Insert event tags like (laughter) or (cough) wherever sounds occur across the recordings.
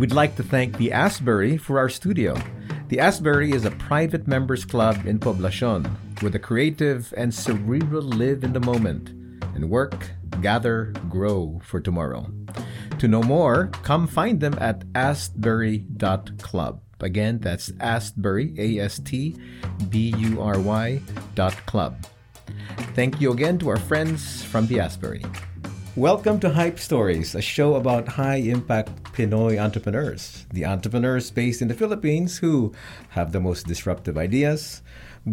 We'd like to thank the Astbury for our studio. The Astbury is a private members club in Poblacion where the creative and cerebral live in the moment and work, gather, grow for tomorrow. To know more, come find them at astbury.club. Again, that's Astbury, A S T B U R Y dot club. Thank you again to our friends from the Astbury. Welcome to HIPE Stories, a show about high impact Pinoy entrepreneurs, the entrepreneurs based in the Philippines who have the most disruptive ideas,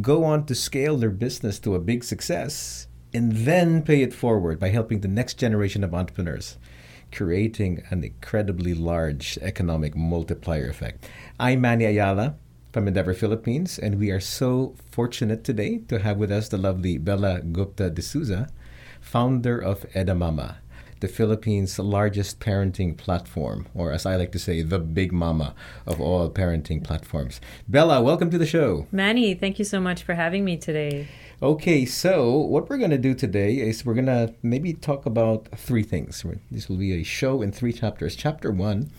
go on to scale their business to a big success, and then pay it forward by helping the next generation of entrepreneurs, creating an incredibly large economic multiplier effect. I'm Manny Ayala from Endeavor Philippines, and we are so fortunate today to have with us the lovely Bela Gupta D'Souza founder of Edamama, the Philippines' largest parenting platform, or as I like to say, the big mama of all parenting platforms. Bela, welcome to the show. Manny, thank you so much for having me today. Okay, so what we're going to do today is we're going to maybe talk about three things. This will be a show in three chapters. Chapter one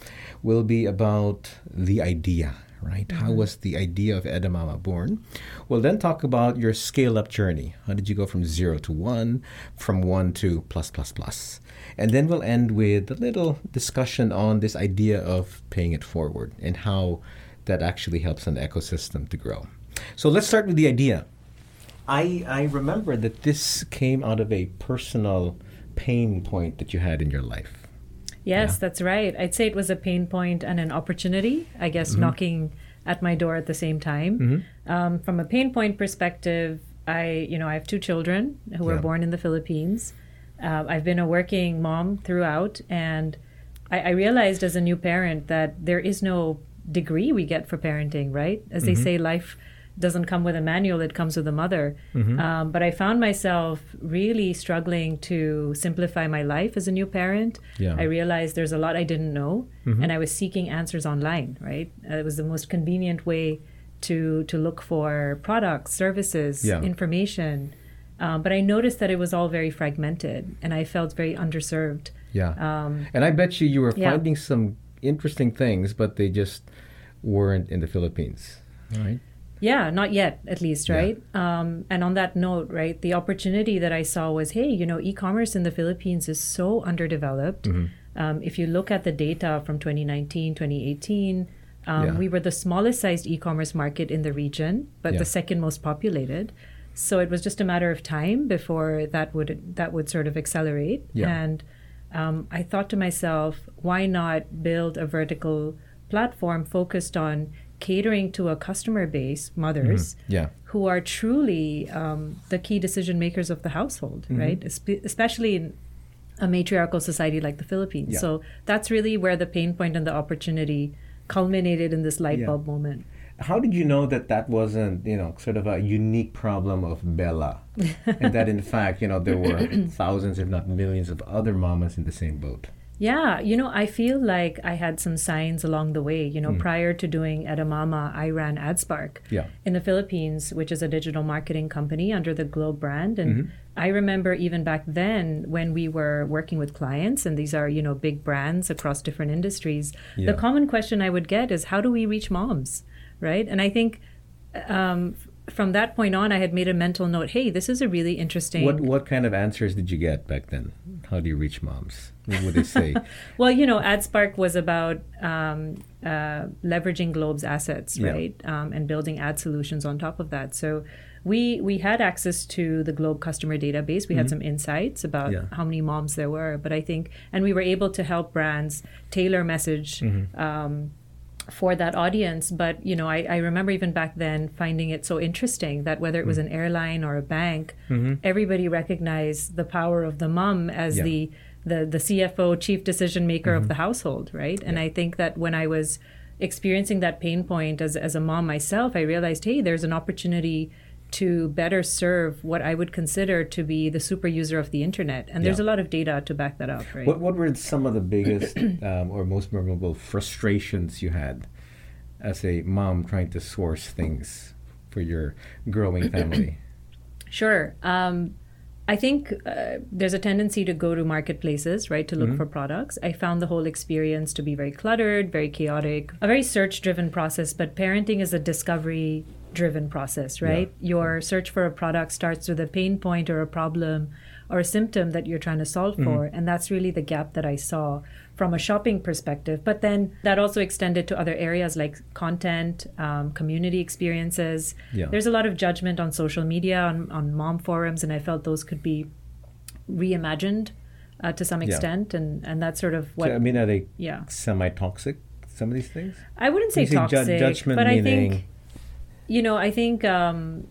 will be about the idea right? Mm-hmm. How was the idea of Edamama born? We'll then talk about your scale up journey. How did you go from zero to one, from one to plus, plus, plus? And then we'll end with a little discussion on this idea of paying it forward and how that actually helps an ecosystem to grow. So let's start with the idea. I, I remember that this came out of a personal pain point that you had in your life. Yes, yeah. that's right. I'd say it was a pain point and an opportunity, I guess, mm-hmm. knocking at my door at the same time. Mm-hmm. Um, from a pain point perspective, I, you know, I have two children who yeah. were born in the Philippines. Uh, I've been a working mom throughout, and I, I, realized as a new parent that there is no degree we get for parenting, right? As mm-hmm. they say, life doesn't come with a manual, it comes with a mother. Mm-hmm. Um, but I found myself really struggling to simplify my life as a new parent. Yeah. I realized there's a lot I didn't know, mm-hmm. and I was seeking answers online, right? Uh, it was the most convenient way to, to look for products, services, yeah. information. Um, but I noticed that it was all very fragmented, and I felt very underserved. Yeah. Um, and I bet you you were yeah. finding some interesting things, but they just weren't in the Philippines, right? Yeah, not yet, at least, right? Yeah. Um, and on that note, right, the opportunity that I saw was hey, you know, e commerce in the Philippines is so underdeveloped. Mm-hmm. Um, if you look at the data from 2019, 2018, um, yeah. we were the smallest sized e commerce market in the region, but yeah. the second most populated. So it was just a matter of time before that would that would sort of accelerate. And um, I thought to myself, why not build a vertical platform focused on catering to a customer base, mothers, mm-hmm. yeah. who are truly um, the key decision makers of the household, mm-hmm. right? Espe- especially in a matriarchal society like the Philippines. Yeah. So that's really where the pain point and the opportunity culminated in this light bulb yeah. moment. How did you know that that wasn't, you know, sort of a unique problem of Bela, (laughs) and that in fact, you know, there were thousands, if not millions, of other mamas in the same boat? Yeah, you know, I feel like I had some signs along the way. You know, mm. prior to doing Edamama, I ran AdSpark yeah. in the Philippines, which is a digital marketing company under the Globe brand. And mm-hmm. I remember even back then when we were working with clients, and these are, you know, big brands across different industries, yeah. the common question I would get is how do we reach moms? Right. And I think um, from that point on, I had made a mental note. Hey, this is a really interesting. What what kind of answers did you get back then? How do you reach moms? What would they say? (laughs) well, you know, AdSpark was about um, uh, leveraging Globe's assets, right, yeah. um, and building ad solutions on top of that. So we we had access to the Globe customer database. We mm-hmm. had some insights about yeah. how many moms there were, but I think, and we were able to help brands tailor message. Mm-hmm. Um, for that audience. But you know, I, I remember even back then finding it so interesting that whether it was mm-hmm. an airline or a bank, mm-hmm. everybody recognized the power of the mom as yeah. the the the CFO, chief decision maker mm-hmm. of the household, right? And I think that when I was experiencing that pain point as as a mom myself, I realized, hey, there's an opportunity to better serve what I would consider to be the super user of the internet. And there's yeah. a lot of data to back that up, right? What, what were some of the biggest (clears throat) um, or most memorable frustrations you had as a mom trying to source things for your growing family? (clears throat) Sure. Um, I think uh, there's a tendency to go to marketplaces, right, to look for products. I found the whole experience to be very cluttered, very chaotic, a very search driven process, but parenting is a discovery driven process, right? Your search for a product starts with a pain point or a problem or a symptom that you're trying to solve for. And that's really the gap that I saw from a shopping perspective. But then that also extended to other areas like content, um, community experiences. Yeah. There's a lot of judgment on social media, on, on mom forums, and I felt those could be reimagined uh, to some Yeah. extent. And, and that's sort of what, So, I mean, are they yeah. semi-toxic? Some of these things. I wouldn't say say ju- toxic, judgment but I meaning- think, you know, I think um,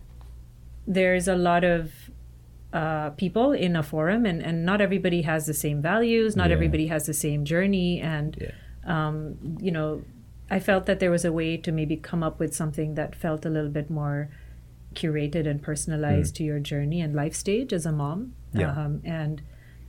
there's a lot of uh, people in a forum, and, and not everybody has the same values, not Yeah. everybody has the same journey, and Yeah. um, you know, I felt that there was a way to maybe come up with something that felt a little bit more curated and personalized to your journey and life stage as a mom. Yeah. Um, and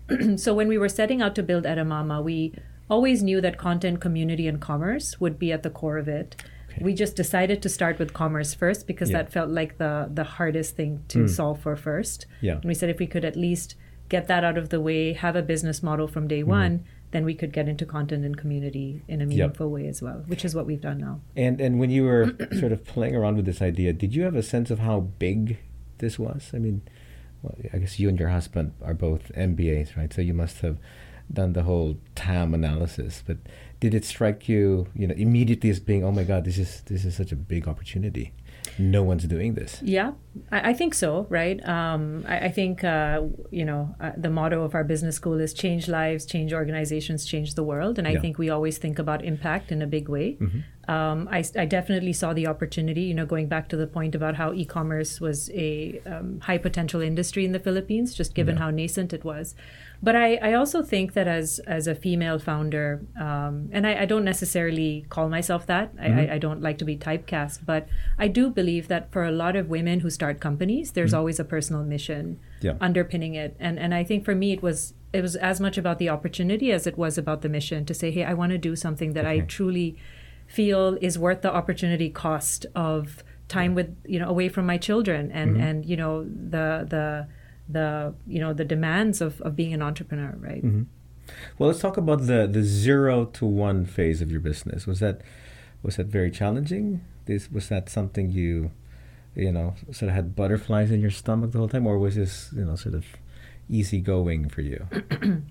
(clears throat) so when we were setting out to build Edamama, we always knew that content, community, and commerce would be at the core of it. Okay. We just decided to start with commerce first because Yeah. that felt like the the hardest thing to solve for first. Yeah. And we said if we could at least get that out of the way, have a business model from day Mm-hmm. one, then we could get into content and community in a meaningful way as well, which is what we've done now. And and when you were (clears throat) sort of playing around with this idea, did you have a sense of how big this was? I mean, well, I guess you and your husband are both MBAs, right? So you must have done the whole TAM analysis. But did it strike you, you know, immediately as being, oh my God, this is this is such a big opportunity. No one's doing this. Yeah, I, I think so, right? Um, I, I think, uh, you know, uh, the motto of our business school is change lives, change organizations, change the world. And I Yeah. think we always think about impact in a big way. Um, I, I definitely saw the opportunity, you know, going back to the point about how e commerce was a um, high potential industry in the Philippines, just given how nascent it was. But I, I also think that as as a female founder, um, and I, I don't necessarily call myself that. I, I, I don't like to be typecast, but I do believe that for a lot of women who start companies, there's always a personal mission Yeah. underpinning it. And and I think for me it was it was as much about the opportunity as it was about the mission to say, hey, I want to do something that I truly feel is worth the opportunity cost of time with you know away from my children and Mm-hmm. and you know the the the you know the demands of, of being an entrepreneur right Mm-hmm. Well, let's talk about the the zero to one phase of your business. Was that was that very challenging? This was that something you you know sort of had butterflies in your stomach the whole time, or was this you know sort of easygoing for you? (clears throat)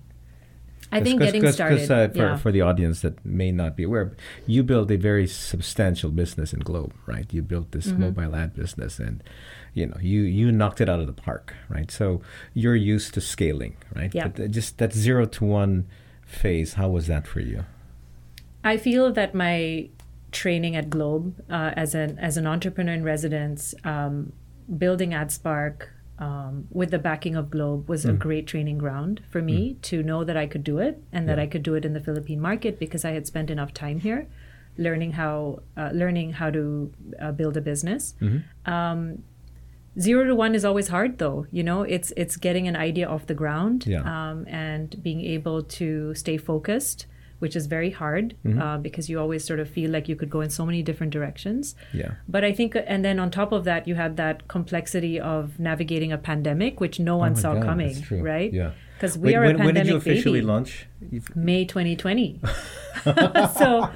i think getting started uh, for yeah. for the audience that may not be aware, you built a very substantial business in Globe, right? You built this Mm-hmm. mobile ad business, and you know you you knocked it out of the park, right? So you're used to scaling, right? Yeah. But just that zero to one phase, how was that for you? I feel that my training at Globe uh, as an as an entrepreneur in residence, um, building AdSpark um, with the backing of Globe was Mm. a great training ground for me to know that I could do it and that Yeah. I could do it in the Philippine market because I had spent enough time here, learning how uh, learning how to uh, build a business. Mm-hmm. Um, zero to one is always hard though you know it's it's getting an idea off the ground Yeah. um, and being able to stay focused which is very hard Mm-hmm. uh, because you always sort of feel like you could go in so many different directions Yeah. but i think and then on top of that you had that complexity of navigating a pandemic which no one Oh saw God, coming that's true. right Yeah. because we Wait, are when, a when pandemic did you officially baby. launch? May 2020. (laughs) (laughs) so,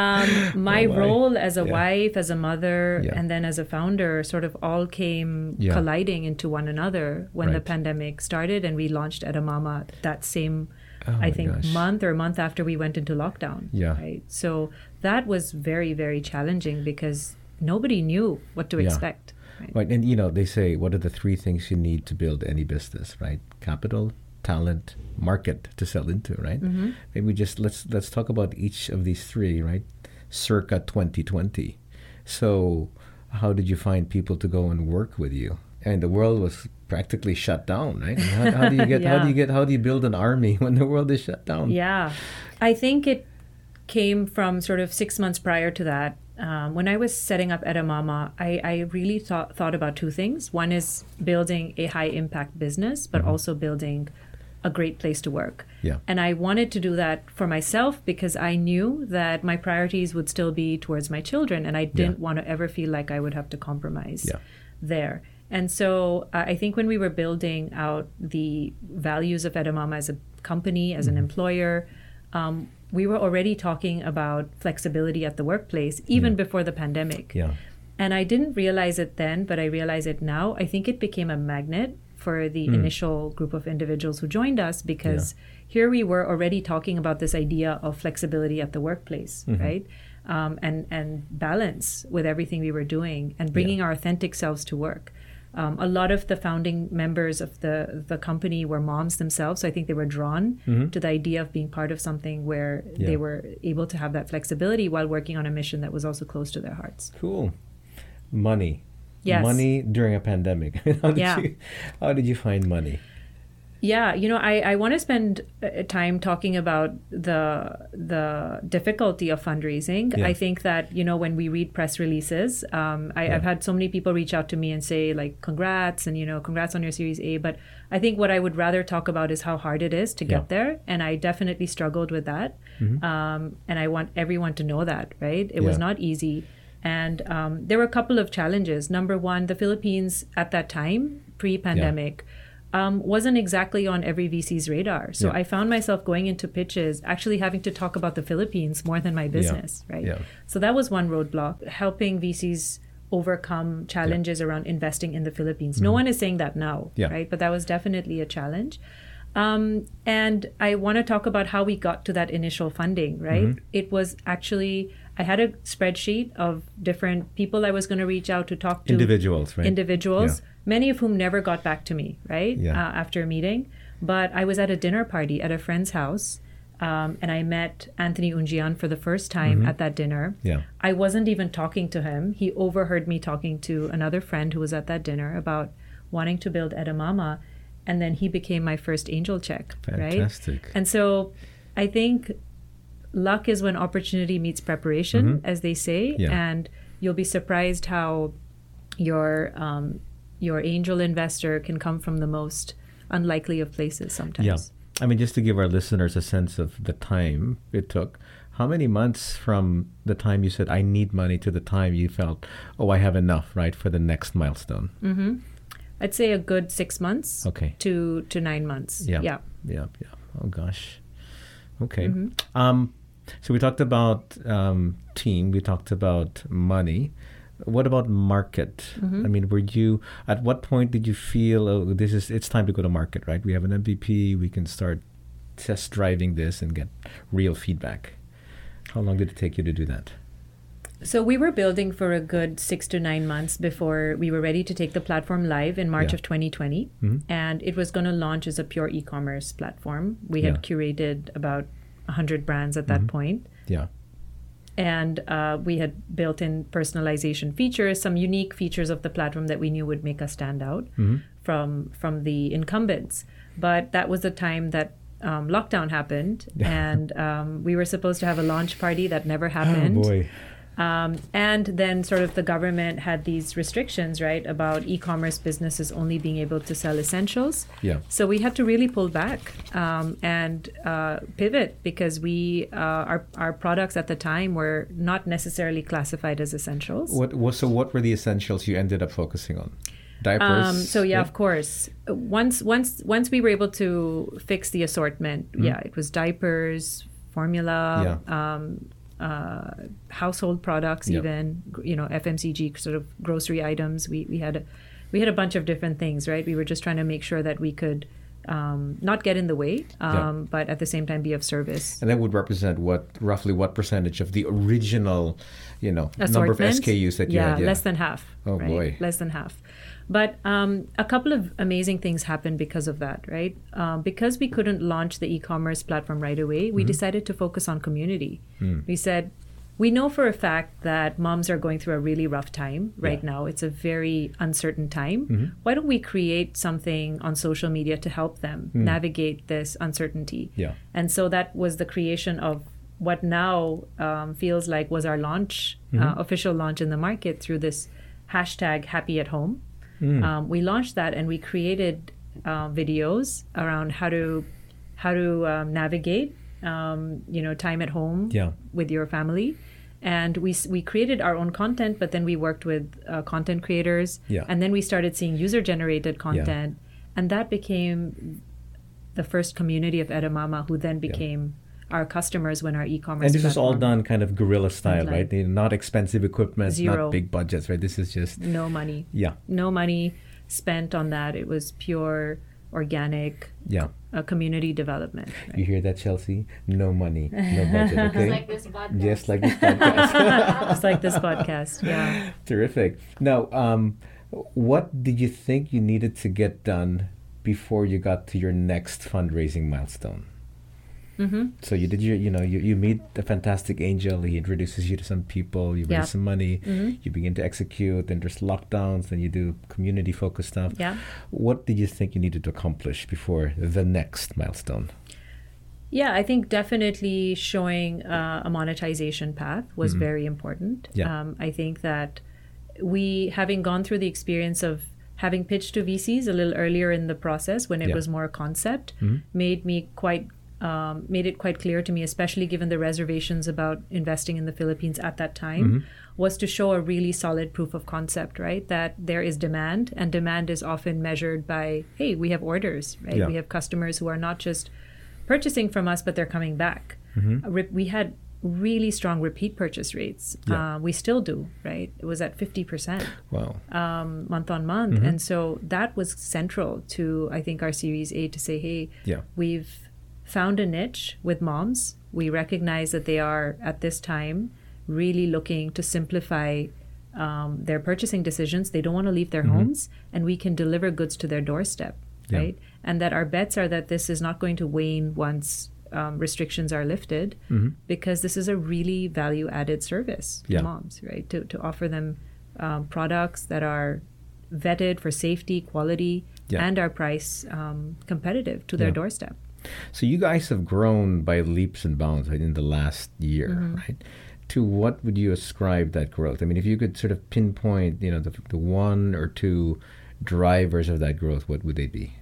um, (laughs) my role as a Yeah. wife, as a mother, Yeah. and then as a founder sort of all came Yeah. colliding into one another when the pandemic started, and we launched Edamama that same. Oh I think gosh. month or month after we went into lockdown. Yeah. Right. So that was very very challenging because nobody knew what to expect. Right. Right, and you know they say what are the three things you need to build any business, right? Capital, talent, market to sell into, right? Mm-hmm. Maybe just let's let's talk about each of these three, right? Circa 2020. So, how did you find people to go and work with you? And the world was practically shut down, right? How, how do you (laughs) get how do you get how do you build an army (laughs) when the world is shut down? Yeah. I think it came from sort of six months prior to that. Um, when I was setting up Edamama, I, I really thought, thought about two things. One is building a high impact business, but also building a great place to work. Yeah. And I wanted to do that for myself because I knew that my priorities would still be towards my children and I didn't want to ever feel like I would have to compromise Yeah. there. And so uh, I think when we were building out the values of Edamama as a company, as an Mm-hmm. employer, um, we were already talking about flexibility at the workplace even Yeah. before the pandemic. Yeah. And I didn't realize it then, but I realize it now. I think it became a magnet for the Hmm. initial group of individuals who joined us because here we were already talking about this idea of flexibility at the workplace, Mm-hmm. right? Um, and and balance with everything we were doing and bringing our authentic selves to work. Um, a lot of the founding members of the the company were moms themselves, so I think they were drawn to the idea of being part of something where Mm-hmm. Yeah. they were able to have that flexibility while working on a mission that was also close to their hearts. Cool. Money. Yes. Money during a pandemic. (laughs) how did Yeah. you how did you find money? Yeah, you know, I, I want to spend uh, time talking about the the difficulty of fundraising. Yeah. I think that you know when we read press releases, um, I, Yeah. I've had so many people reach out to me and say like, "Congrats!" and you know, "Congrats on your Series A." But I think what I would rather talk about is how hard it is to Yeah. Mm-hmm. get there, and I definitely struggled with that. Um, and I want everyone to know that, right? It was not easy. And um, there were a couple of challenges. Number one, the Philippines at that time, pre pandemic, um, wasn't exactly on every VC's radar. So Yeah. I found myself going into pitches actually having to talk about the Philippines more than my business, right? Yeah. So that was one roadblock, helping VCs overcome challenges around investing in the Philippines. No one is saying that now, Mm-hmm. Yeah. right? But that was definitely a challenge. Um, and I want to talk about how we got to that initial funding, right? Mm-hmm. It was actually, I had a spreadsheet of different people I was going to reach out to talk to Individuals, right? individuals, many of whom never got back to me, right? Yeah. Uh, after a meeting. But I was at a dinner party at a friend's house, um, and I met Anthony Unjian for the first time Mm-hmm. at that dinner. Yeah. I wasn't even talking to him. He overheard me talking to another friend who was at that dinner about wanting to build Edamama, and then he became my first angel check, right? Fantastic. And so I think luck is when opportunity meets preparation, as they say, Mm-hmm. Yeah. and you'll be surprised how your um, your angel investor can come from the most unlikely of places sometimes. Yeah. I mean, just to give our listeners a sense of the time it took, how many months from the time you said, I need money, to the time you felt, oh, I have enough, right, for the next milestone? Mm. I'd say a good six months Okay. to to nine months. Yeah. Yeah. Yeah. Yeah. Oh, gosh. Okay. Mm-hmm. Um, so we talked about um, team, we talked about money. What about market? Mm-hmm. I mean, were you at what point did you feel oh, this is it's time to go to market, right? We have an MVP, we can start test driving this and get real feedback. How long did it take you to do that? So we were building for a good six to nine months before we were ready to take the platform live in March Yeah. of 2020. Mhm. And it was going to launch as a pure e commerce platform. We had Yeah. curated about 100 brands at that Mhm. point. Yeah. And uh, we had built in personalization features, some unique features of the platform that we knew would make us stand out Mhm. from from the incumbents. But that was the time that um, lockdown happened, and um, we were supposed to have a launch party that never happened. Oh boy. Um, and then sort of the government had these restrictions, right, about e-commerce businesses only being able to sell essentials. Yeah. So we had to really pull back um, and uh, pivot because we uh, our our products at the time were not necessarily classified as essentials. What, what so what were the essentials you ended up focusing on? Diapers. Um, so yeah, right? of course. Once once once we were able to fix the assortment, yeah, it was diapers, formula, um, uh, household products, Yeah. even you know FMCG sort of grocery items. We we had a, we had a bunch of different things, right? We were just trying to make sure that we could um, not get in the way, Yeah. um, but at the same time be of service. And that would represent what roughly what percentage of the original, you know, number of. SKUs that you yeah, had? Yeah, less than half. Oh, right? boy. less than half. But um, a couple of amazing things happened because of that, right? Um, because we couldn't launch the e-commerce platform right away, Mm-hmm. we decided to focus on community. Hmm. We said we know for a fact that moms are going through a really rough time right Yeah. now. It's a very uncertain time. Mhm. Why don't we create something on social media to help them Hmm. navigate this uncertainty? Yeah. And so that was the creation of what now um, feels like was our launch, uh, Mhm. official launch in the market through this hashtag happy at home. Mm. Um, we launched that and we created uh, videos around how to how to um, navigate, um, you know, time at home Yeah. with your family. and we we created our own content, but then we worked with uh, content creators, Yeah. and then we started seeing user generated content, and that became the first community of Edamama, who then became our customers when our e-commerce. And this is all done kind of guerrilla style, Online. right? They're Not expensive equipment, Zero. not big budgets, right? This is just no money, yeah, no money spent on that. It was pure organic yeah. uh, community development. right? You hear that, Chelsea? No money, no budget. (laughs) Okay. Just like this podcast. Just like this podcast. (laughs) Just like this podcast, yeah. (laughs) Terrific. Now, um, what did you think you needed to get done before you got to your next fundraising milestone? Hmm So you did your, you know, you, you meet the fantastic angel. He introduces you to some people. You raise Yeah. some money. Mhm. You begin to execute. Then there's lockdowns. Then you do community focused stuff. Yeah. What did you think you needed to accomplish before the next milestone? Yeah, I think definitely showing uh, a monetization path was very important. Mm-hmm. Yeah. Um, I think that we, having gone through the experience of having pitched to VCs a little earlier in the process when it Yeah. was more a concept, Mhm. made me quite um, made it quite clear to me, especially given the reservations about investing in the Philippines at that time, Mm-hmm. was to show a really solid proof of concept, right? That there is demand, and demand is often measured by, hey, we have orders, right? Yeah. We have customers who are not just purchasing from us, but they're coming back. Mm-hmm. Uh, We had really strong repeat purchase rates. Yeah. Uh, we still do, right? It was at 50% Wow. um, month on month. Mm-hmm. And so that was central to, I think, our Series A to say, hey, Yeah. we've found a niche with moms. We recognize that they are, at this time, really looking to simplify um, their purchasing decisions. They don't want to leave their homes, and we can deliver goods to their doorstep, Yeah. right? And that our bets are that this is not going to wane once um, restrictions are lifted, because this is a really value added service to moms, right? To, to offer them um, products that are vetted for safety, quality, Yeah. and are price um, competitive to their Yeah. doorstep. So you guys have grown by leaps and bounds right, in the last year, Mm-hmm. right? To what would you ascribe that growth? I mean, if you could sort of pinpoint, you know, the, the one or two drivers of that growth, what would they be?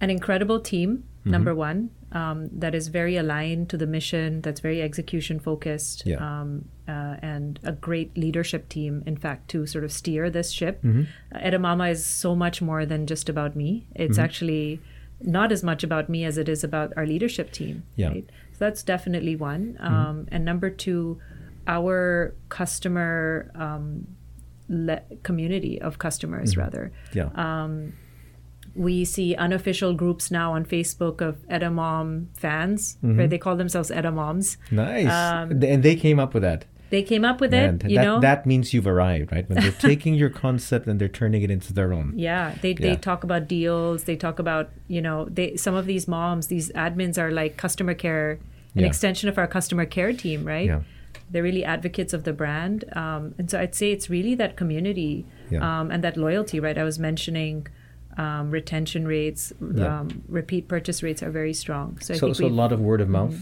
An incredible team, Mm-hmm. number one, um, that is very aligned to the mission, that's very execution focused, Yeah. um, uh, and a great leadership team, in fact, to sort of steer this ship. Mm-hmm. Uh, Edamama is so much more than just about me. It's actually not as much about me as it is about our leadership team. Yeah. Right? So that's definitely one. Um, and number two, our customer um, le- community of customers, rather. Yeah. Um, we see unofficial groups now on Facebook of Edamom fans, right? They call themselves Edamoms. nice. um, and they came up with that. They came up with it, you that, know. that means you've arrived, right? When they're (laughs) taking your concept and they're turning it into their own. yeah, they, Yeah. they talk about deals. They talk about you know they some of these moms, these admins are like customer care, an Yeah. extension of our customer care team, right? Yeah. They're really advocates of the brand, um, and so I'd say it's really that community Yeah. um, and that loyalty, right? I was mentioning um, retention rates, Yeah. um, repeat purchase rates are very strong. So I So, think so a lot of word of mouth.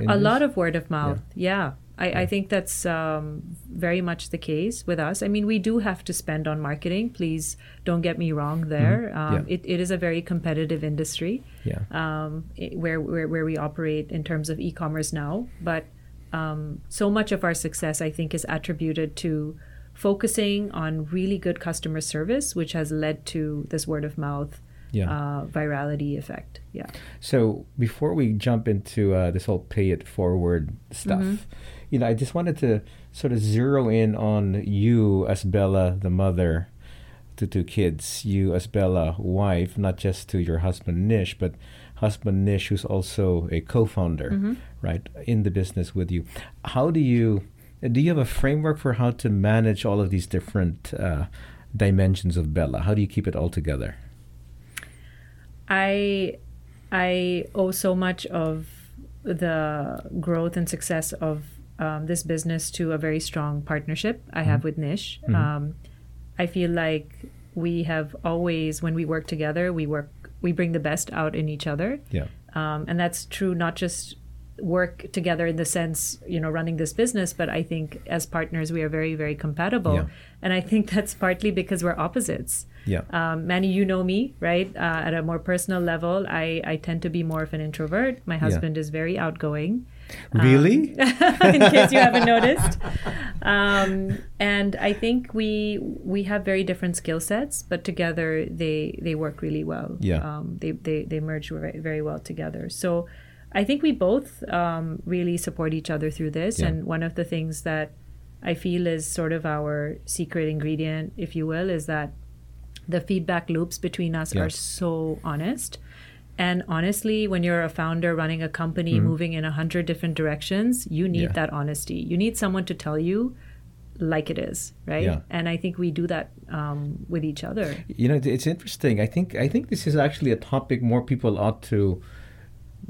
in a lot of word of mouth yeah, I, I think that's um, very much the case with us i mean we do have to spend on marketing please don't get me wrong there um, Yeah. it, it is a very competitive industry Yeah. um, it- where, where where we operate in terms of e-commerce now but um, so much of our success i think is attributed to focusing on really good customer service which has led to this word of mouth Yeah. uh, virality effect yeah So before we jump into uh, this whole pay it forward stuff, Mm-hmm. You know, I just wanted to sort of zero in on you as Bela, the mother to two kids, you as Bela, wife, not just to your husband Nish, but husband Nish, who's also a co-founder, Mm-hmm. right, in the business with you. How do you do? You have a framework for how to manage all of these different uh, dimensions of Bela. How do you keep it all together? I I owe so much of the growth and success of um, this business to a very strong partnership I have with Nish. Um, I feel like we have always, when we work together, we work, we bring the best out in each other, Yeah. um, and that's true not just work together in the sense, you know, running this business, but I think as partners we are very, very compatible. Yeah. And I think that's partly because we're opposites. Yeah. Um, Manny, you know me, right? Uh, at a more personal level, I, I tend to be more of an introvert. My husband is very outgoing. Really? (laughs) in case you haven't noticed. Um, and I think we we have very different skill sets, but together they they work really well. Yeah. Um, they, they they merge very, very well together. So I think we both um, really support each other through this. Yeah. And one of the things that I feel is sort of our secret ingredient, if you will, is that the feedback loops between us Yeah. are so honest. And honestly, when you're a founder running a company, moving in a hundred different directions, you need Mm-hmm. Yeah. that honesty. You need someone to tell you like it is, right? Yeah. And I think we do that um, with each other. You know, it's interesting. I think I think this is actually a topic more people ought to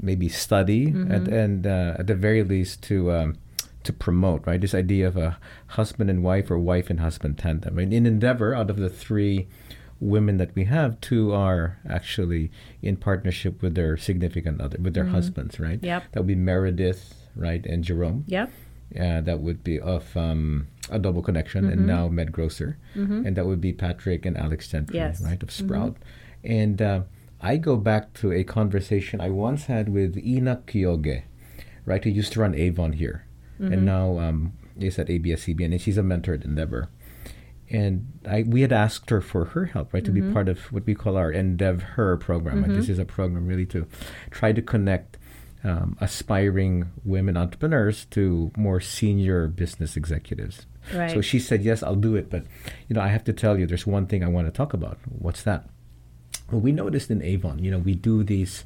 maybe study and and uh, at the very least to um, to promote. Right, this idea of a husband and wife or wife and husband tandem. Right? In Endeavor, out of the three women that we have, two are actually in partnership with their significant other, with their husbands. Right. Yep. That would be Meredith, right, and Jerome. Yep. Uh, that would be of um, a double connection, Mm-hmm. and now MedGrocer, and that would be Patrick and Alex Gentry, Yes. Mm-hmm. right, of Sprout. And uh, I go back to a conversation I once had with Ina Kyoge, right, who used to run Avon here, Mm-hmm. and now um, is at ABS-CBN, and she's a mentor at Endeavor. And I, we had asked her for her help, right, to Mm-hmm. be part of what we call our Endev Her program. Right? This is a program really to try to connect um, aspiring women entrepreneurs to more senior business executives. Right. So she said, "Yes, I'll do it." But you know, I have to tell you, there's one thing I want to talk about. What's that? Well, we noticed in Avon, you know, we do these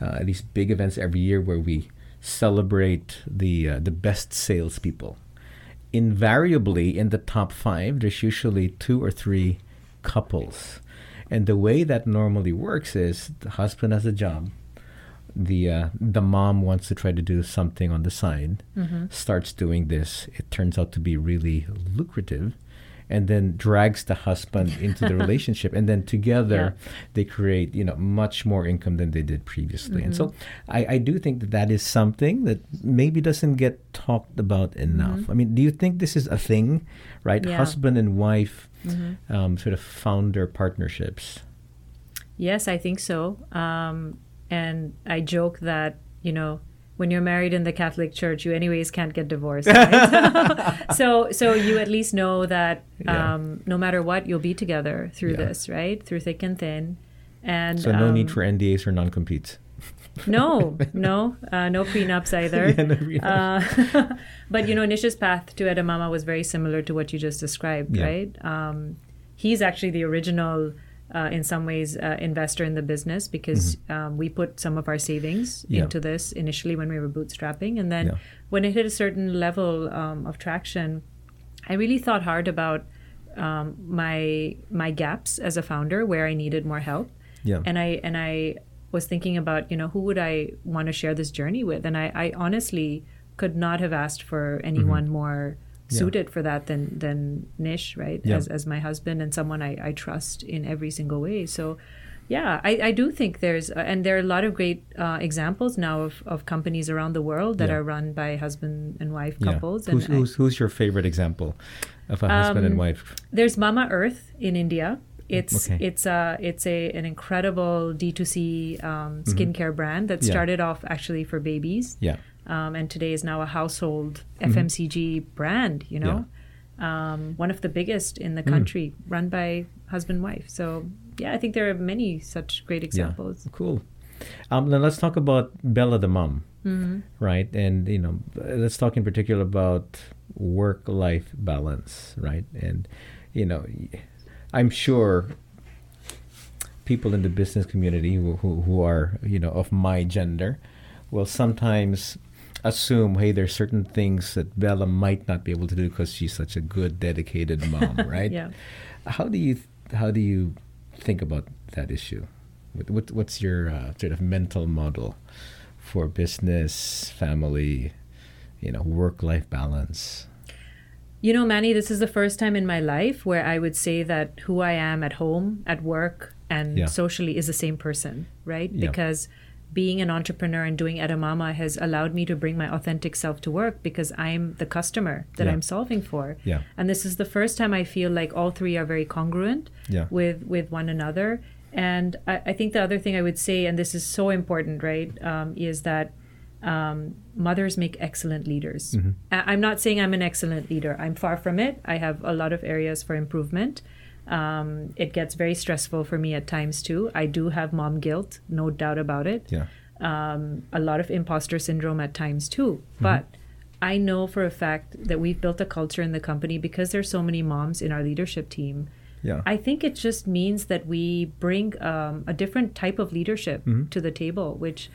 uh, these big events every year where we celebrate the uh, the best salespeople. Invariably, in the top five, there's usually two or three couples, and the way that normally works is the husband has a job, the uh, the mom wants to try to do something on the side, starts doing this. It turns out to be really lucrative, and then drags the husband into the (laughs) relationship, and then together they create you know much more income than they did previously. And so I, I do think that that is something that maybe doesn't get talked about enough. I mean, do you think this is a thing, right? Yeah. Husband and wife, um, sort of founder partnerships. Yes, I think so. Um, and I joke that, you know, when you're married in the Catholic Church, you anyways can't get divorced. Right? (laughs) (laughs) so, so you at least know that Yeah. um, no matter what, you'll be together through Yeah. this, right? Through thick and thin. And So no need um, for NDAs or non-competes. no, (laughs) no, uh, no prenups either. Yeah, no prenups. Uh, but you know, Nish's path to Edamama was very similar to what you just described, Yeah. right? Um, he's actually the original, uh, in some ways, uh, investor in the business because um, we put some of our savings Mm-hmm. Yeah. into this initially when we were bootstrapping, and then Yeah. when it hit a certain level um, of traction, I really thought hard about um, my my gaps as a founder where I needed more help Yeah. and I and I was thinking about you know who would I want to share this journey with, and I, I honestly could not have asked for anyone more Yeah. Suited for that than than Nish, right? Yeah. As as my husband and someone I, I trust in every single way. So. Yeah, I, I do think there's, uh, and there are a lot of great uh, examples now of, of companies around the world that Yeah. are run by husband and wife Yeah. couples. Who's, and I- who's, who's your favorite example of a husband and Um, wife? there's Mamaearth in India. It's Okay. it's a it's a an incredible D2C um, skincare brand that Mm-hmm. Yeah. started off actually for babies, Yeah. Um, and today is now a household Mm-hmm. FMCG brand. You know, um, one of the biggest in Mm. the country, run by husband wife. So yeah, I think there are many such great examples. Cool. Um, then let's talk about Bela the mom, right? And you know, let's talk in particular about work-life balance, right? And you know, I'm sure people in the business community who, who, who are you know of my gender will sometimes assume, hey, there's certain things that Bela might not be able to do because she's such a good, dedicated mom, (laughs) right? Yeah. How do you how do you think about that issue? What, what what's your uh, sort of mental model for business, family, you know, work life balance? You know, Manny, this is the first time in my life where I would say that who I am at home, at work, and Yeah. socially is the same person, right? Yeah. Because being an entrepreneur and doing Edamama has allowed me to bring my authentic self to work because I'm the customer that Yeah. I'm solving for. Yeah. And this is the first time I feel like all three are very congruent Yeah. with with one another. And I, I think the other thing I would say, and this is so important, right, um, is that um, mothers make excellent leaders. I- I'm not saying I'm an excellent leader. I'm far from it. I have a lot of areas for improvement. Um, it gets very stressful for me at times too. I do have mom guilt, no doubt about it Yeah. um, a lot of imposter syndrome at times too. But I know for a fact that we've built a culture in the company because there's so many moms in our leadership team. Yeah. I think it just means that we bring um, a different type of leadership to the table, which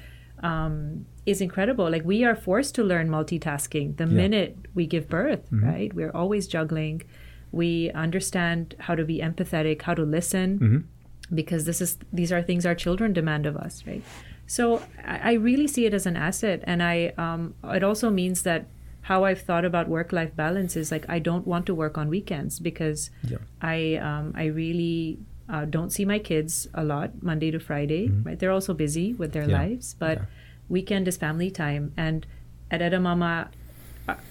um, is incredible. Like we are forced to learn multitasking the minute we give birth, right? We're always juggling. We understand how to be empathetic, how to listen, because this is these are things our children demand of us, right? So I, I really see it as an asset, and I um, it also means that how I've thought about work life balance is like I don't want to work on weekends because Yeah. I um, I really uh, don't see my kids a lot Monday to Friday. Right, they're also busy with their Yeah. lives, but Yeah. weekend is family time. And at Edamama,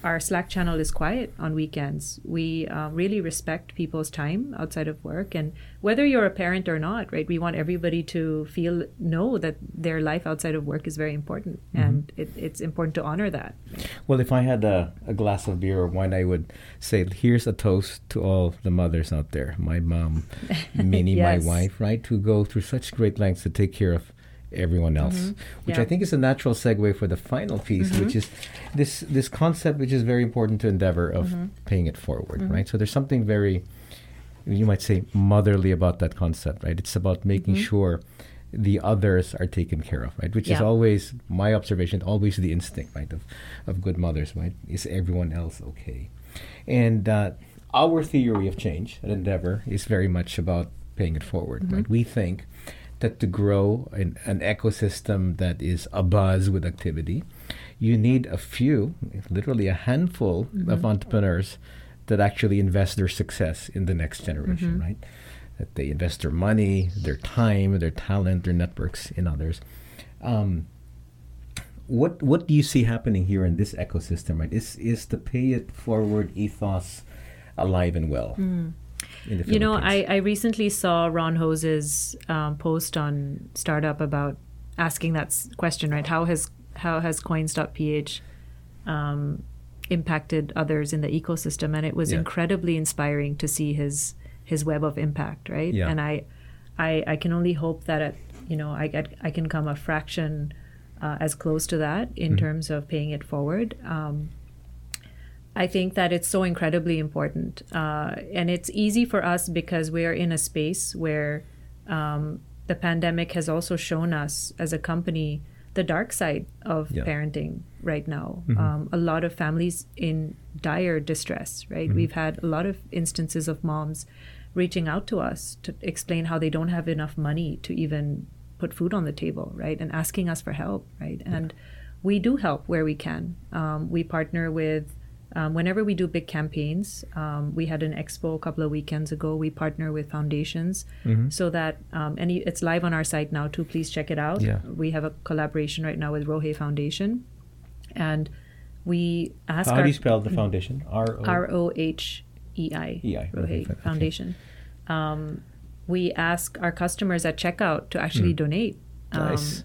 our- Slack channel is quiet on weekends. We uh, really respect people's time outside of work, and whether you're a parent or not, right? We want everybody to feel know that their life outside of work is very important, and it, it's important to honor that. Well, if I had a, a glass of beer or wine, I would say, here's a toast to all the mothers out there. My mom, (laughs) Minnie, Yes. my wife, right? Who go through such great lengths to take care of everyone else. Which Mm-hmm. Yeah. I think is a natural segue for the final piece, which is this this concept which is very important to endeavor of Mm-hmm. paying it forward, right? So there's something very you might say motherly about that concept, right? It's about making sure the others are taken care of, right? Which is Mm-hmm. Always my observation, always the instinct, right, of, of good mothers, right? Is everyone else okay? And uh, our theory of change at Endeavor is very much about paying it forward, Mm-hmm. right? We think that to grow an, an ecosystem that is abuzz with activity, you need a few, literally a handful Mm-hmm. of entrepreneurs that actually invest their success in the next generation, Mm-hmm. right? That they invest their money, their time, their talent, their networks in others. Um, what what do you see happening here in this ecosystem? Right, is is the pay it forward ethos alive and well? In the. You know, I, I recently saw Ron Hose's um, post on Startup about asking that question, right? How has how has Coins.ph um, impacted others in the ecosystem? And it was Yeah. incredibly inspiring to see his his web of impact, right? Yeah. And I, I I can only hope that it, you know I get I can come a fraction uh, as close to that in Mm-hmm. terms of paying it forward. Um, I think that it's so incredibly important. Uh, and it's easy for us because we're in a space where um, the pandemic has also shown us as a company the dark side of Yeah. parenting right now. Um, a lot of families in dire distress, right? We've had a lot of instances of moms reaching out to us to explain how they don't have enough money to even put food on the table, right? And asking us for help, right? And we do help where we can. Um, we partner with um, whenever we do big campaigns, um, we had an expo a couple of weekends ago. We partner with foundations so that, um, and it's live on our site now too. Please check it out. Yeah. We have a collaboration right now with Rohe Foundation, and we ask How our do you spell the foundation? R O. R O H E I E-I, Rohe okay. Foundation. Um, we ask our customers at checkout to actually donate. Um. Nice.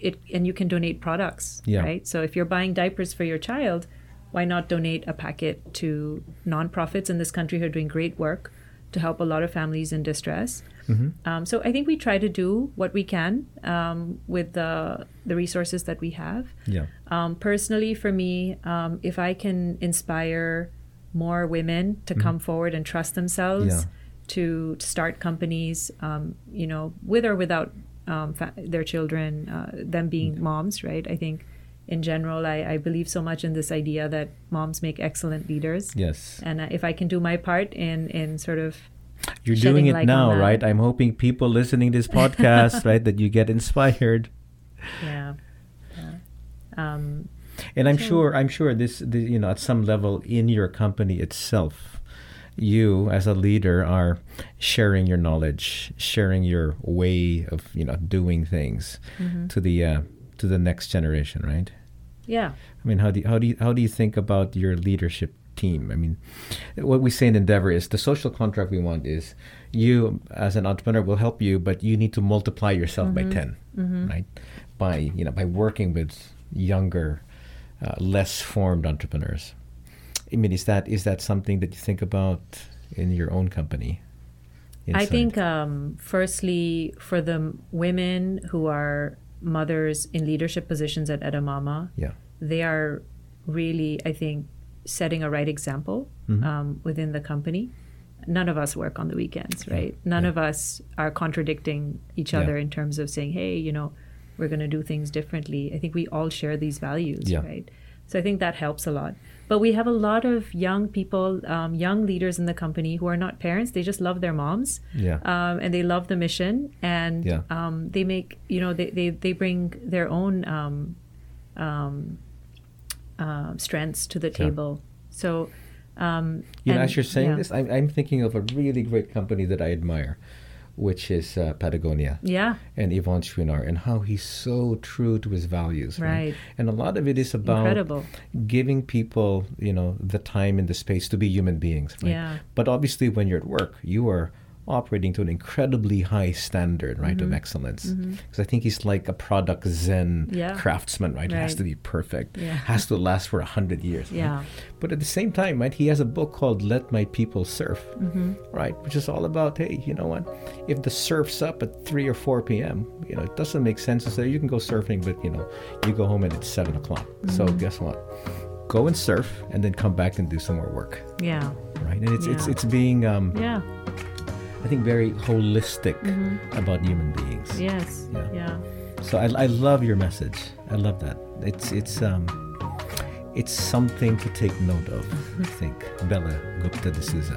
It and you can donate products, Yeah. right? So if you're buying diapers for your child, why not donate a packet to nonprofits in this country who are doing great work to help a lot of families in distress? Mm-hmm. Um, so I think we try to do what we can um, with the the resources that we have. Yeah. Um, personally, for me, um, if I can inspire more women to come forward and trust themselves Mm-hmm. Yeah. to start companies, um, you know, with or without um, fa- their children, uh, them being Mm-hmm. moms, right? I think in general, I, I believe so much in this idea that moms make excellent leaders. Yes. And uh, if I can do my part in, in sort of You're doing it now, right? I'm hoping people listening to this podcast, (laughs) right, that you get inspired. yeah, yeah. Um, And I'm sure, I'm sure this, the, you know, at some level in your company itself, you as a leader are sharing your knowledge, sharing your way of, you know, doing things to the uh, to the next generation, right? Yeah. I mean, how do you, how do you, how do you think about your leadership team? I mean, what we say in Endeavor is the social contract we want is you as an entrepreneur will help you, but you need to multiply yourself by 10 right? By you know by working with younger, uh, less formed entrepreneurs. I mean, is that is that something that you think about in your own company? I think, um, firstly, for the women who are mothers in leadership positions at Edamama, yeah, they are really, I think, setting a right example Mm-hmm. um, within the company. None of us work on the weekends, right? None yeah. of us are contradicting each Yeah. other in terms of saying, hey, you know, we're going to do things differently. I think we all share these values, Yeah. right? So I think that helps a lot. But we have a lot of young people, um, young leaders in the company who are not parents. They just love their moms yeah, um, and they love the mission and Yeah. um, they make you know they, they, they bring their own um, um, uh, strengths to the Sure. table so um, You know, as you're saying yeah. this, I'm, I'm thinking of a really great company that I admire, which is uh, Patagonia. yeah and Yvon Chouinard and how he's so true to his values. Right. And a lot of it is about Incredible. giving people, you know, the time and the space to be human beings. Right? Yeah. But obviously, when you're at work, you are operating to an incredibly high standard, right, Mm-hmm. of excellence. Because I think he's like a product zen Yeah. craftsman, right? It has to be perfect. Yeah. Has to last for a hundred years. right? Yeah. But at the same time, right, he has a book called "Let My People Surf," Mm-hmm. right, which is all about, hey, you know what? If the surf's up at three or four p.m., you know, it doesn't make sense to say you can go surfing, but you know, you go home and it's seven o'clock. So Mm-hmm. guess what? Go and surf, and then come back and do some more work, yeah right? And it's it's it's being, um, yeah I think, very holistic about human beings. yes Yeah. yeah So I, I love your message. I love that. It's it's um it's something to take note of. I (laughs) think Bella Gupta de Souza,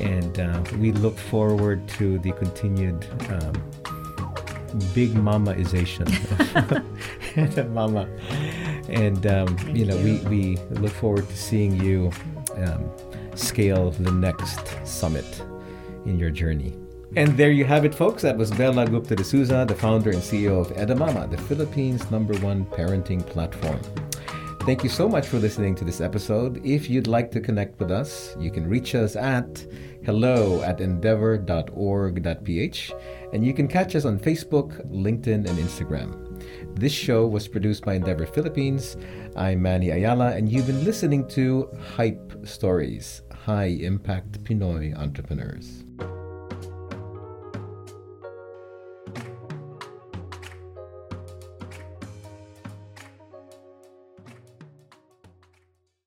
and uh, we look forward to the continued um, big mamaization of (laughs) mama, and um, you know we we look forward to seeing you um, scale the next summit in your journey. And there you have it, folks. That was Bela Gupta D'Souza, the founder and CEO of Edamama, the Philippines' number one parenting platform. Thank you so much for listening to this episode. If you'd like to connect with us, you can reach us at hello at endeavor.org.ph and you can catch us on Facebook, LinkedIn, and Instagram. This show was produced by Endeavor Philippines. I'm Manny Ayala, and you've been listening to HIPE Stories High Impact Pinoy Entrepreneurs.